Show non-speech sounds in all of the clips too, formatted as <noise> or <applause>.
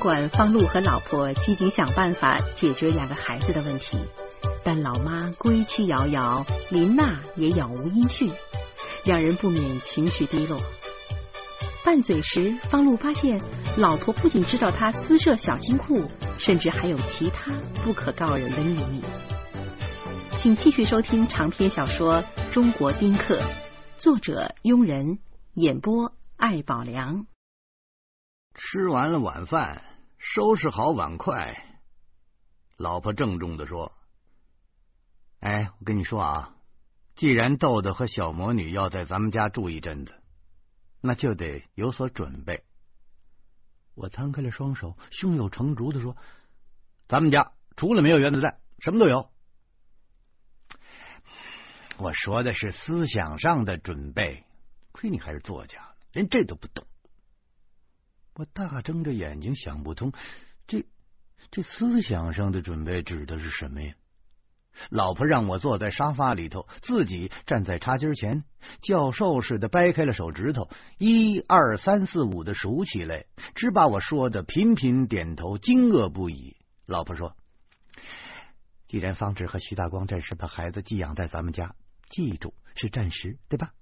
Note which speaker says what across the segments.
Speaker 1: 管方路和老婆积极想办法解决两个孩子的问题，但老妈归期遥遥，林娜也杳无音讯，两人不免情绪低落。拌嘴时，方路发现老婆不仅知道他私设小金库，甚至还有其他不可告人的秘密。请继续收听长篇小说《中国宾客》，作者庸人，演播艾宝良。
Speaker 2: 吃完了晚饭，收拾好碗筷，老婆郑重的说：“哎，我跟你说啊，既然豆豆和小魔女要在咱们家住一阵子，那就得有所准备。”我摊开了双手，胸有成竹的说：“咱们家除了没有原子弹，什么都有。”我说的是思想上的准备，亏你还是作家，连这都不懂。我大睁着眼睛想不通，这这思想上的准备指的是什么呀？老婆让我坐在沙发里头，自己站在茶几前，教授似的掰开了手指头，一二三四五的数起来，只把我说的频频点头，惊愕不已。老婆说：“既然方志和徐大光暂时把孩子寄养在咱们家。”记住，是暂时，对吧？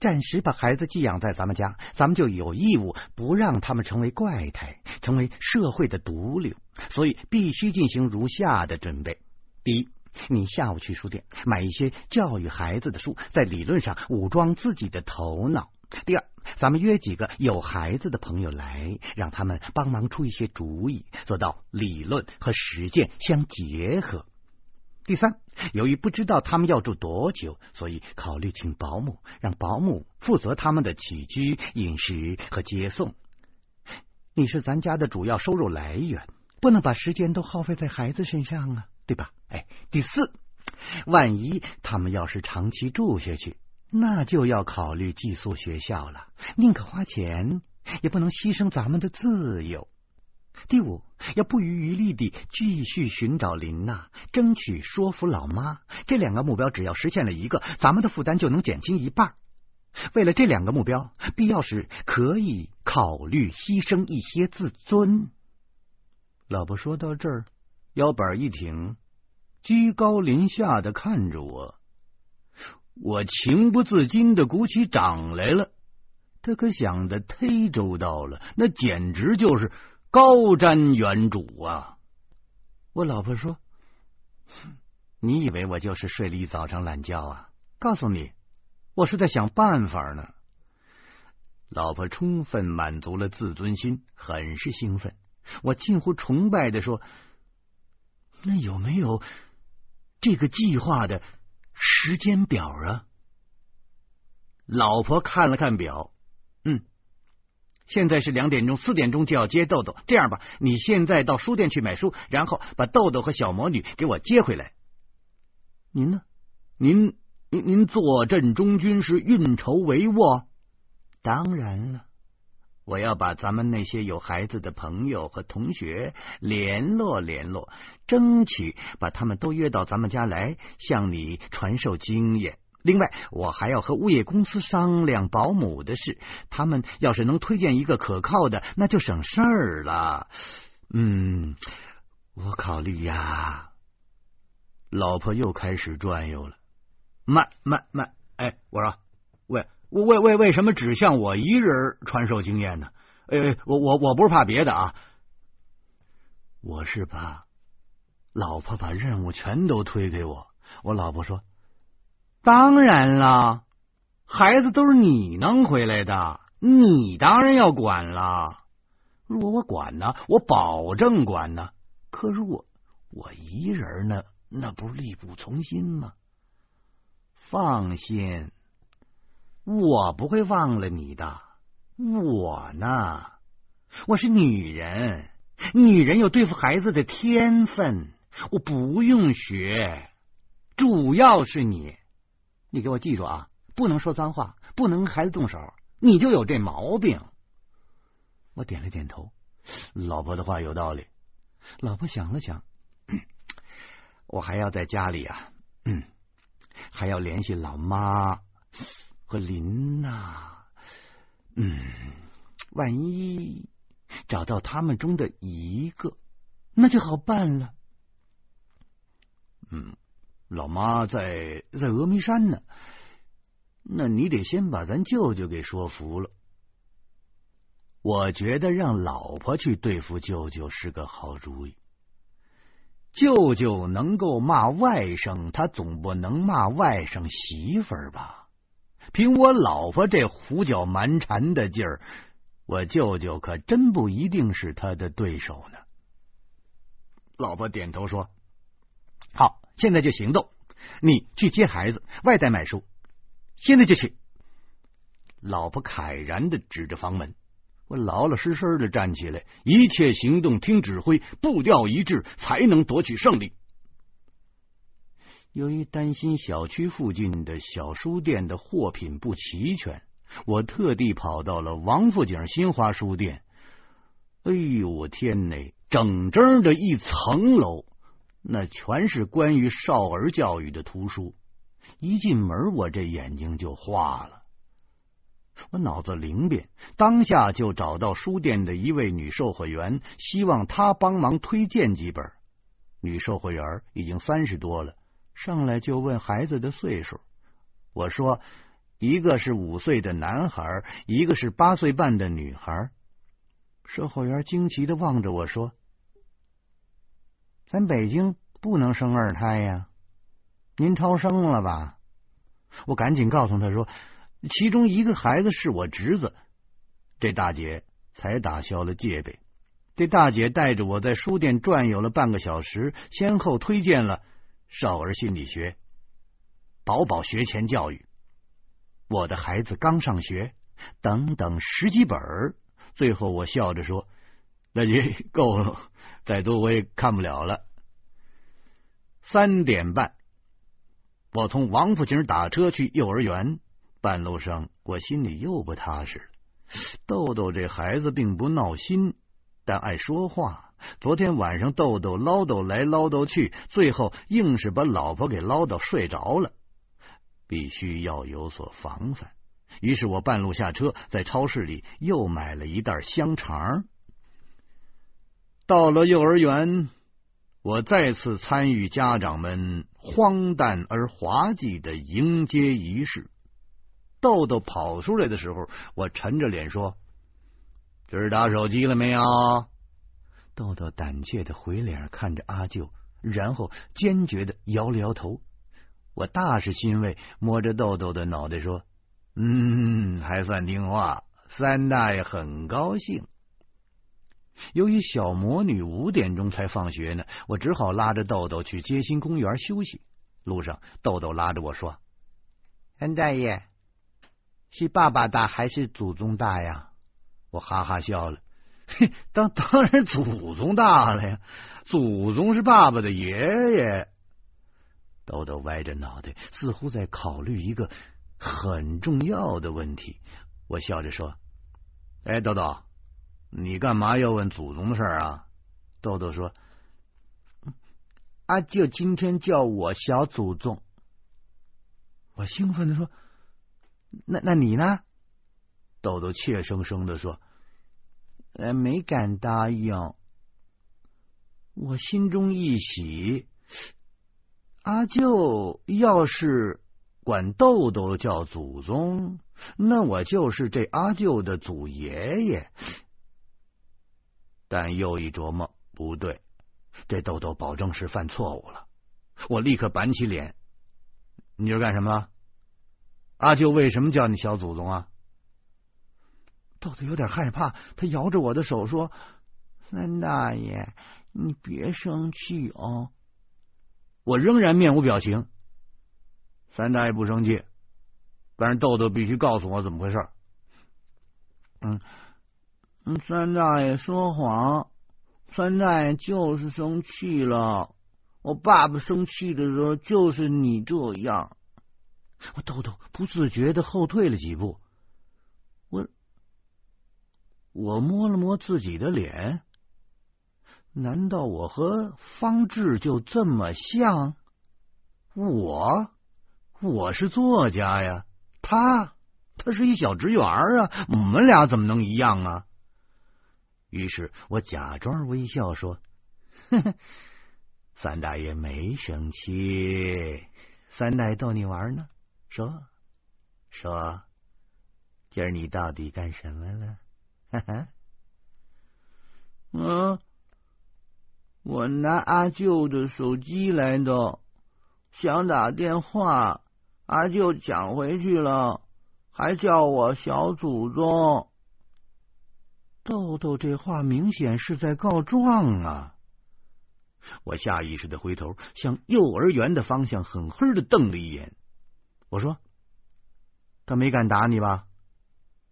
Speaker 2: 暂时把孩子寄养在咱们家，咱们就有义务不让他们成为怪胎，成为社会的毒瘤。所以必须进行如下的准备：第一，你下午去书店买一些教育孩子的书，在理论上武装自己的头脑；第二，咱们约几个有孩子的朋友来，让他们帮忙出一些主意，做到理论和实践相结合。第三，由于不知道他们要住多久，所以考虑请保姆，让保姆负责他们的起居、饮食和接送。你是咱家的主要收入来源，不能把时间都耗费在孩子身上啊，对吧？哎，第四，万一他们要是长期住下去，那就要考虑寄宿学校了。宁可花钱，也不能牺牲咱们的自由。第五，要不遗余力地继续寻找林娜，争取说服老妈。这两个目标，只要实现了一个，咱们的负担就能减轻一半。为了这两个目标，必要时可以考虑牺牲一些自尊。老婆说到这儿，腰板一挺，居高临下的看着我，我情不自禁的鼓起掌来了。他可想的忒周到了，那简直就是。高瞻远瞩啊！我老婆说：“你以为我就是睡了一早上懒觉啊？告诉你，我是在想办法呢。”老婆充分满足了自尊心，很是兴奋。我近乎崇拜的说：“那有没有这个计划的时间表啊？”老婆看了看表，嗯。现在是两点钟，四点钟就要接豆豆。这样吧，你现在到书店去买书，然后把豆豆和小魔女给我接回来。您呢？您您您坐镇中军是运筹帷幄？当然了，我要把咱们那些有孩子的朋友和同学联络联络，争取把他们都约到咱们家来，向你传授经验。另外，我还要和物业公司商量保姆的事。他们要是能推荐一个可靠的，那就省事儿了。嗯，我考虑呀。老婆又开始转悠了。慢慢慢，哎，我说，为为为为什么只向我一人传授经验呢？呃，我我我不是怕别的啊，我是怕老婆把任务全都推给我。我老婆说。当然了，孩子都是你弄回来的，你当然要管了。如果我管呢，我保证管呢。可是我我一人呢，那不力不从心吗？放心，我不会忘了你的。我呢，我是女人，女人有对付孩子的天分，我不用学，主要是你。你给我记住啊，不能说脏话，不能跟孩子动手，你就有这毛病。我点了点头，老婆的话有道理。老婆想了想，我还要在家里啊，嗯，还要联系老妈和林娜。嗯，万一找到他们中的一个，那就好办了。嗯，老妈在在峨眉山呢，那你得先把咱舅舅给说服了。我觉得让老婆去对付舅舅是个好主意。舅舅能够骂外甥，他总不能骂外甥媳妇儿吧？凭我老婆这胡搅蛮缠的劲儿，我舅舅可真不一定是他的对手呢。老婆点头说：“好，现在就行动。你去接孩子，外带买书，现在就去。”老婆慨然的指着房门。我老老实实的站起来，一切行动听指挥，步调一致，才能夺取胜利。由于担心小区附近的小书店的货品不齐全，我特地跑到了王府井新华书店。哎呦，我天哪！整整的一层楼，那全是关于少儿教育的图书。一进门，我这眼睛就花了。我脑子灵便，当下就找到书店的一位女售货员，希望她帮忙推荐几本。女售货员已经三十多了，上来就问孩子的岁数。我说：“一个是五岁的男孩，一个是八岁半的女孩。”售货员惊奇的望着我说：“咱北京不能生二胎呀，您超生了吧？”我赶紧告诉他说。其中一个孩子是我侄子，这大姐才打消了戒备。这大姐带着我在书店转悠了半个小时，先后推荐了少儿心理学、宝宝学前教育、我的孩子刚上学等等十几本。最后我笑着说：“那就 <laughs> 够了，再多我也看不了了。”三点半，我从王府井打车去幼儿园。半路上，我心里又不踏实。豆豆这孩子并不闹心，但爱说话。昨天晚上，豆豆唠叨来唠叨去，最后硬是把老婆给唠叨睡着了。必须要有所防范。于是我半路下车，在超市里又买了一袋香肠。到了幼儿园，我再次参与家长们荒诞而滑稽的迎接仪式。豆豆跑出来的时候，我沉着脸说：“这是打手机了没有？”豆豆胆怯的回脸看着阿舅，然后坚决的摇了摇头。我大是欣慰，摸着豆豆的脑袋说：“嗯，还算听话，三大爷很高兴。”由于小魔女五点钟才放学呢，我只好拉着豆豆去街心公园休息。路上，豆豆拉着我说：“三大爷。”是爸爸大还是祖宗大呀？我哈哈笑了，嘿当 <laughs> 当然祖宗大了呀，祖宗是爸爸的爷爷。豆豆歪着脑袋，似乎在考虑一个很重要的问题。我笑着说：“哎，豆豆，你干嘛要问祖宗的事儿啊？”豆豆说：“阿舅今天叫我小祖宗。”我兴奋的说。那那你呢？豆豆怯生生的说：“呃，没敢答应。”我心中一喜，阿舅要是管豆豆叫祖宗，那我就是这阿舅的祖爷爷。但又一琢磨，不对，这豆豆保证是犯错误了。我立刻板起脸：“你这干什么？”阿舅为什么叫你小祖宗啊？豆豆有点害怕，他摇着我的手说：“三大爷，你别生气哦。”我仍然面无表情。三大爷不生气，但是豆豆必须告诉我怎么回事。嗯嗯，三大爷说谎，三大爷就是生气了。我爸爸生气的时候就是你这样。我豆豆不自觉的后退了几步，我我摸了摸自己的脸，难道我和方志就这么像？我我是作家呀，他他是一小职员啊，我们俩怎么能一样啊？于是我假装微笑说：“呵呵，三大爷没生气，三大爷逗你玩呢。说说，今儿你到底干什么了？哈哈，
Speaker 3: 嗯，我拿阿舅的手机来的，想打电话，阿舅抢回去了，还叫我小祖宗。
Speaker 2: 豆豆这话明显是在告状啊！我下意识的回头向幼儿园的方向狠狠的瞪了一眼。我说：“他没敢打你吧？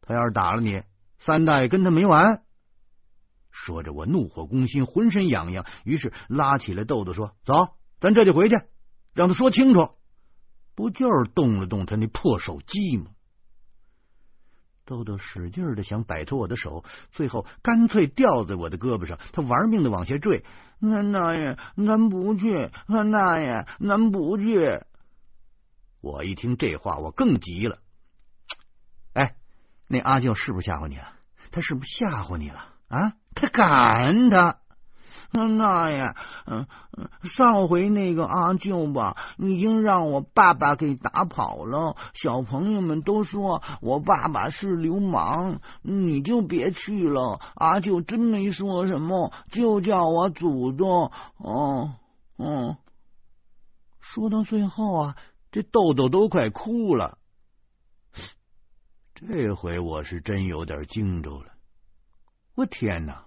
Speaker 2: 他要是打了你，三大爷跟他没完。”说着，我怒火攻心，浑身痒痒，于是拉起了豆豆说：“走，咱这就回去，让他说清楚。不就是动了动他那破手机吗？”豆豆使劲的想摆脱我的手，最后干脆吊在我的胳膊上。他玩命的往下坠。
Speaker 3: 那那爷，咱不去！三大爷，咱不去！
Speaker 2: 我一听这话，我更急了。哎，那阿舅是不是吓唬你了？他是不是吓唬你了？啊，他敢他！
Speaker 3: 三大爷，嗯，上回那个阿舅吧，已经让我爸爸给打跑了。小朋友们都说我爸爸是流氓，你就别去了。阿舅真没说什么，就叫我祖宗。哦，哦，
Speaker 2: 说到最后啊，这豆豆都快哭了。这回我是真有点惊着了。我天哪，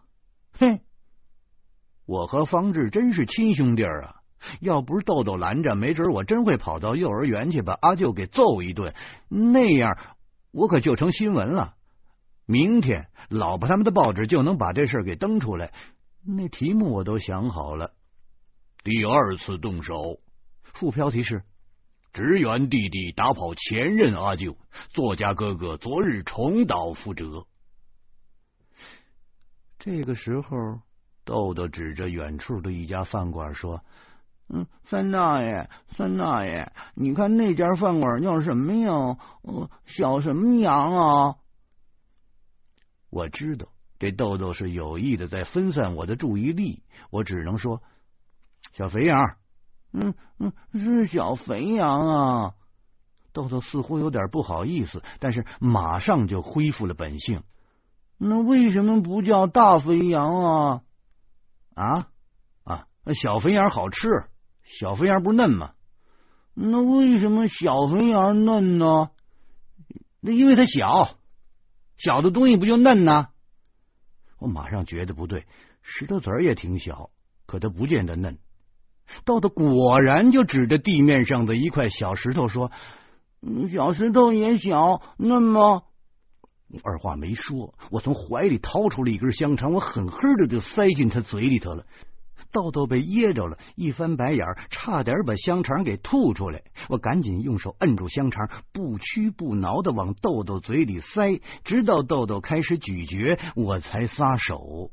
Speaker 2: 嘿！我和方志真是亲兄弟啊！要不是豆豆拦着，没准我真会跑到幼儿园去把阿舅给揍一顿。那样我可就成新闻了。明天老婆他们的报纸就能把这事给登出来。那题目我都想好了。第二次动手，副标题是“职员弟弟打跑前任阿舅，作家哥哥昨日重蹈覆辙”。这个时候。豆豆指着远处的一家饭馆说：“
Speaker 3: 嗯，三大爷，三大爷，你看那家饭馆叫什么呀？小什么羊啊？”
Speaker 2: 我知道这豆豆是有意的在分散我的注意力，我只能说：“小肥羊。”“
Speaker 3: 嗯嗯，是小肥羊啊。”
Speaker 2: 豆豆似乎有点不好意思，但是马上就恢复了本性。
Speaker 3: “那为什么不叫大肥羊啊？”
Speaker 2: 啊啊！小肥羊好吃，小肥羊不嫩吗？
Speaker 3: 那为什么小肥羊嫩呢？
Speaker 2: 那因为它小，小的东西不就嫩呢？我马上觉得不对，石头子儿也挺小，可它不见得嫩。豆豆果然就指着地面上的一块小石头说：“
Speaker 3: 小石头也小，嫩吗？”
Speaker 2: 二话没说，我从怀里掏出了一根香肠，我狠狠的就塞进他嘴里头了。豆豆被噎着了，一翻白眼，差点把香肠给吐出来。我赶紧用手摁住香肠，不屈不挠的往豆豆嘴里塞，直到豆豆开始咀嚼，我才撒手。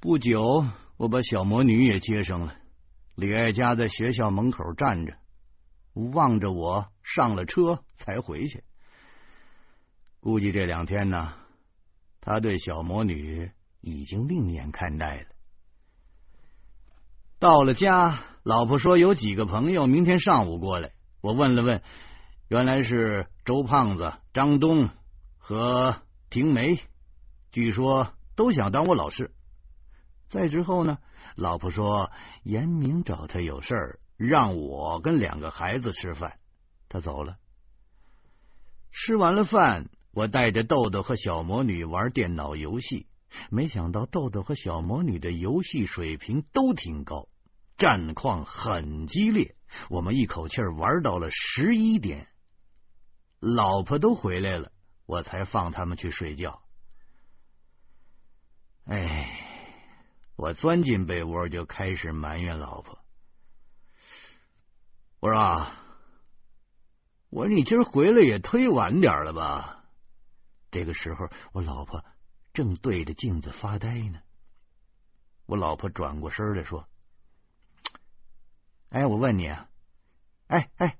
Speaker 2: 不久，我把小魔女也接上了。李爱佳在学校门口站着，望着我上了车才回去。估计这两天呢，他对小魔女已经另眼看待了。到了家，老婆说有几个朋友明天上午过来。我问了问，原来是周胖子、张东和婷梅，据说都想当我老师。再之后呢，老婆说严明找他有事儿，让我跟两个孩子吃饭。他走了。吃完了饭。我带着豆豆和小魔女玩电脑游戏，没想到豆豆和小魔女的游戏水平都挺高，战况很激烈。我们一口气玩到了十一点，老婆都回来了，我才放他们去睡觉。哎，我钻进被窝就开始埋怨老婆，我说啊，我说你今儿回来也忒晚点了吧？这个时候，我老婆正对着镜子发呆呢。我老婆转过身来说：“哎，我问你啊，哎哎，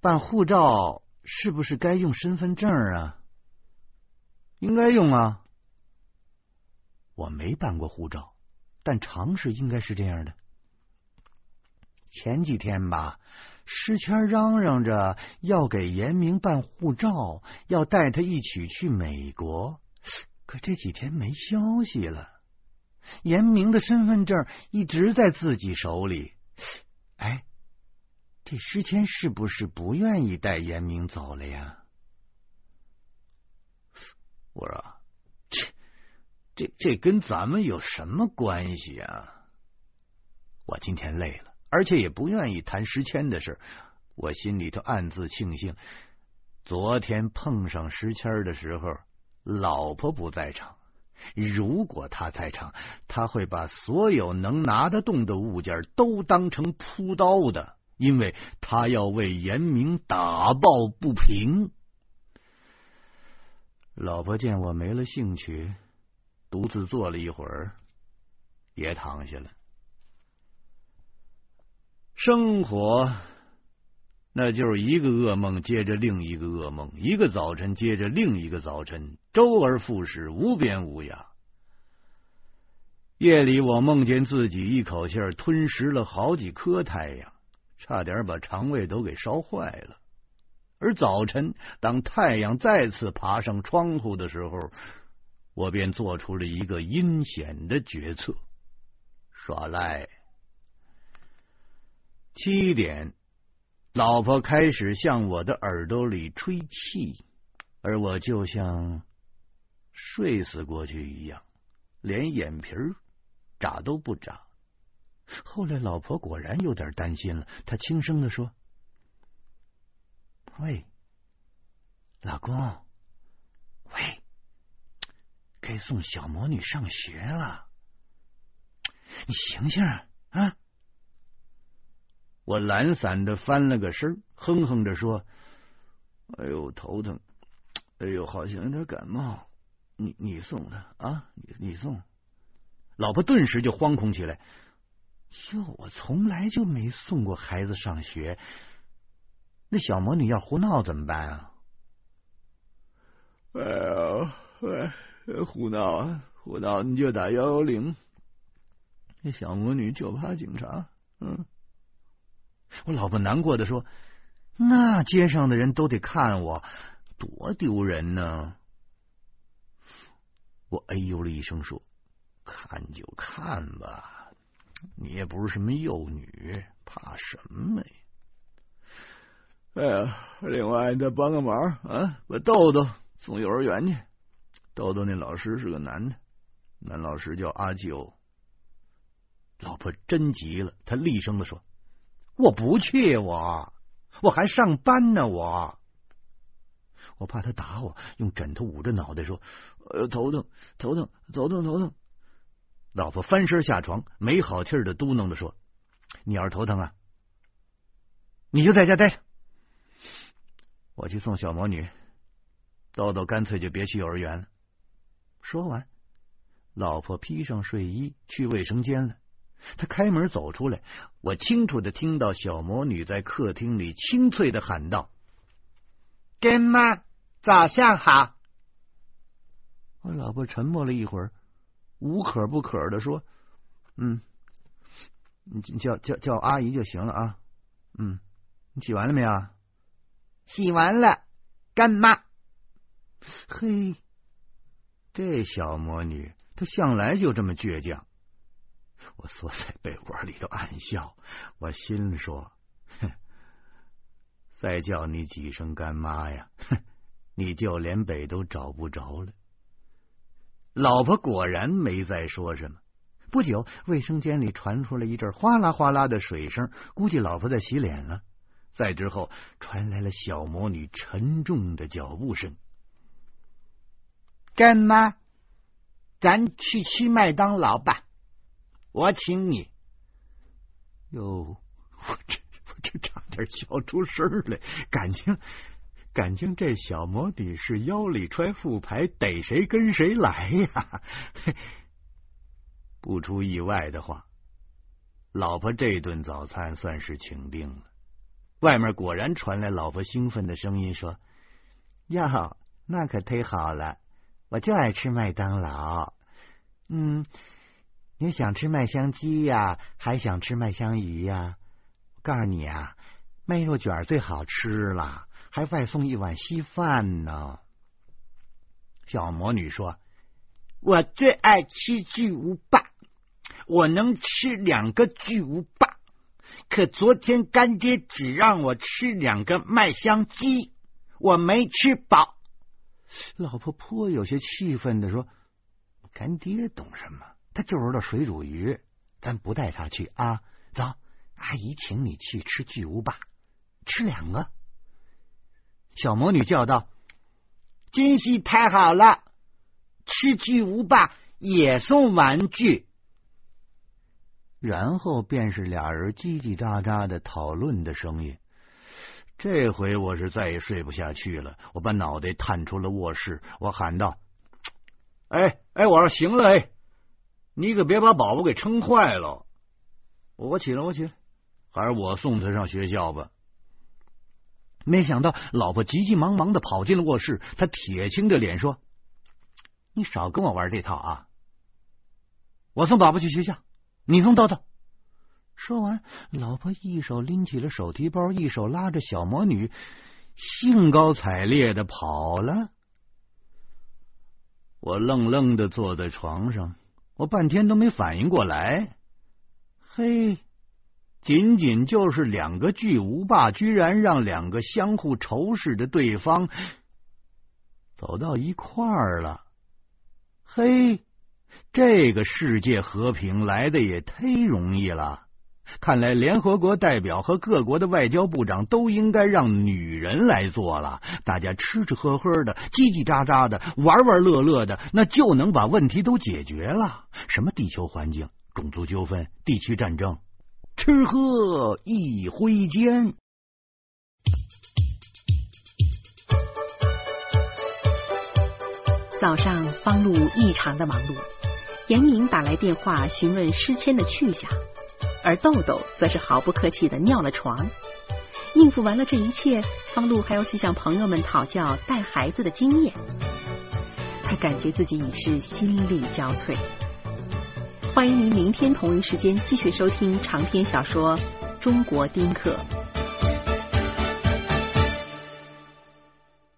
Speaker 2: 办护照是不是该用身份证啊？
Speaker 3: 应该用啊。
Speaker 2: 我没办过护照，但常识应该是这样的。前几天吧，诗谦嚷嚷着要给严明办护照，要带他一起去美国。可这几天没消息了，严明的身份证一直在自己手里。哎，这诗谦是不是不愿意带严明走了呀？我说，这这这跟咱们有什么关系啊？我今天累了。而且也不愿意谈石谦的事，我心里头暗自庆幸，昨天碰上石谦的时候，老婆不在场。如果他在场，他会把所有能拿得动的物件都当成扑刀的，因为他要为严明打抱不平。老婆见我没了兴趣，独自坐了一会儿，也躺下了。生活，那就是一个噩梦接着另一个噩梦，一个早晨接着另一个早晨，周而复始，无边无涯。夜里，我梦见自己一口气吞食了好几颗太阳，差点把肠胃都给烧坏了。而早晨，当太阳再次爬上窗户的时候，我便做出了一个阴险的决策：耍赖。七点，老婆开始向我的耳朵里吹气，而我就像睡死过去一样，连眼皮儿眨都不眨。后来，老婆果然有点担心了，她轻声的说：“喂，老公，喂，该送小魔女上学了，你醒醒啊！”我懒散的翻了个身，哼哼着说：“哎呦，头疼！哎呦，好像有点感冒。你你送他啊？你你送。”老婆顿时就惶恐起来：“哟，我从来就没送过孩子上学。那小魔女要胡闹怎么办啊？”“
Speaker 3: 哎呀，哎，胡闹啊，胡闹！你就打幺幺零。那小魔女就怕警察。”嗯。
Speaker 2: 我老婆难过的说：“那街上的人都得看我，多丢人呢！”我哎呦了一声说：“看就看吧，你也不是什么幼女，怕什么呀？”
Speaker 3: 哎呀，另外再帮个忙啊，把豆豆送幼儿园去。豆豆那老师是个男的，男老师叫阿九。
Speaker 2: 老婆真急了，她厉声的说。我不去，我我还上班呢，我我怕他打我，用枕头捂着脑袋说：“
Speaker 3: 呃，头疼，头疼，头疼，头疼。”
Speaker 2: 老婆翻身下床，没好气的嘟囔着说：“你要是头疼啊，你就在家待着，我去送小魔女。豆豆干脆就别去幼儿园了。”说完，老婆披上睡衣去卫生间了。他开门走出来，我清楚的听到小魔女在客厅里清脆的喊道：“
Speaker 4: 干妈，早上好。”
Speaker 2: 我老婆沉默了一会儿，无可不可的说：“嗯，你叫叫叫阿姨就行了啊。嗯，你洗完了没有？
Speaker 4: 洗完了，干妈。
Speaker 2: 嘿，这小魔女，她向来就这么倔强。”我缩在被窝里头暗笑，我心里说：“哼，再叫你几声干妈呀，哼，你就连北都找不着了。”老婆果然没再说什么。不久，卫生间里传出了一阵哗啦哗啦的水声，估计老婆在洗脸了。再之后，传来了小魔女沉重的脚步声：“
Speaker 4: 干妈，咱去吃麦当劳吧。”我请你。
Speaker 2: 哟，我这我这差点笑出声来，感情感情这小魔女是腰里揣副牌，逮谁跟谁来呀？<laughs> 不出意外的话，老婆这顿早餐算是请定了。外面果然传来老婆兴奋的声音，说：“
Speaker 4: 哟，那可忒好了，我就爱吃麦当劳。”嗯，你想吃麦香鸡呀，还想吃麦香鱼呀？我告诉你啊，麦肉卷最好吃了，还外送一碗稀饭呢。
Speaker 2: 小魔女说：“
Speaker 3: 我最爱吃巨无霸，我能吃两个巨无霸。可昨天干爹只让我吃两个麦香鸡，我没吃饱。”
Speaker 2: 老婆颇有些气愤的说：“干爹懂什么？他就是那水煮鱼，咱不带他去啊！走，阿姨请你去吃巨无霸，吃两个。”
Speaker 3: 小魔女叫道。真是太好了！吃巨无霸也送玩具，
Speaker 2: 然后便是俩人叽叽喳喳的讨论的声音。这回我是再也睡不下去了，我把脑袋探出了卧室，我喊道：“哎哎，我说行了，哎，你可别把宝宝给撑坏了。”我起来，我起来，还是我送他上学校吧。没想到，老婆急急忙忙的跑进了卧室。她铁青着脸说：“你少跟我玩这套啊！我送宝宝去学校，你送豆豆。”说完，老婆一手拎起了手提包，一手拉着小魔女，兴高采烈的跑了。我愣愣的坐在床上，我半天都没反应过来。嘿。仅仅就是两个巨无霸，居然让两个相互仇视的对方走到一块儿了。嘿，这个世界和平来的也忒容易了。看来联合国代表和各国的外交部长都应该让女人来做了。大家吃吃喝喝的，叽叽喳喳的，玩玩乐乐的，那就能把问题都解决了。什么地球环境、种族纠纷、地区战争。吃喝一挥间。
Speaker 1: 早上，方路异常的忙碌。严明打来电话询问诗谦的去向，而豆豆则是毫不客气的尿了床。应付完了这一切，方露还要去向朋友们讨教带孩子的经验。他感觉自己已是心力交瘁。欢迎您明天同一时间继续收听长篇小说《中国丁克》。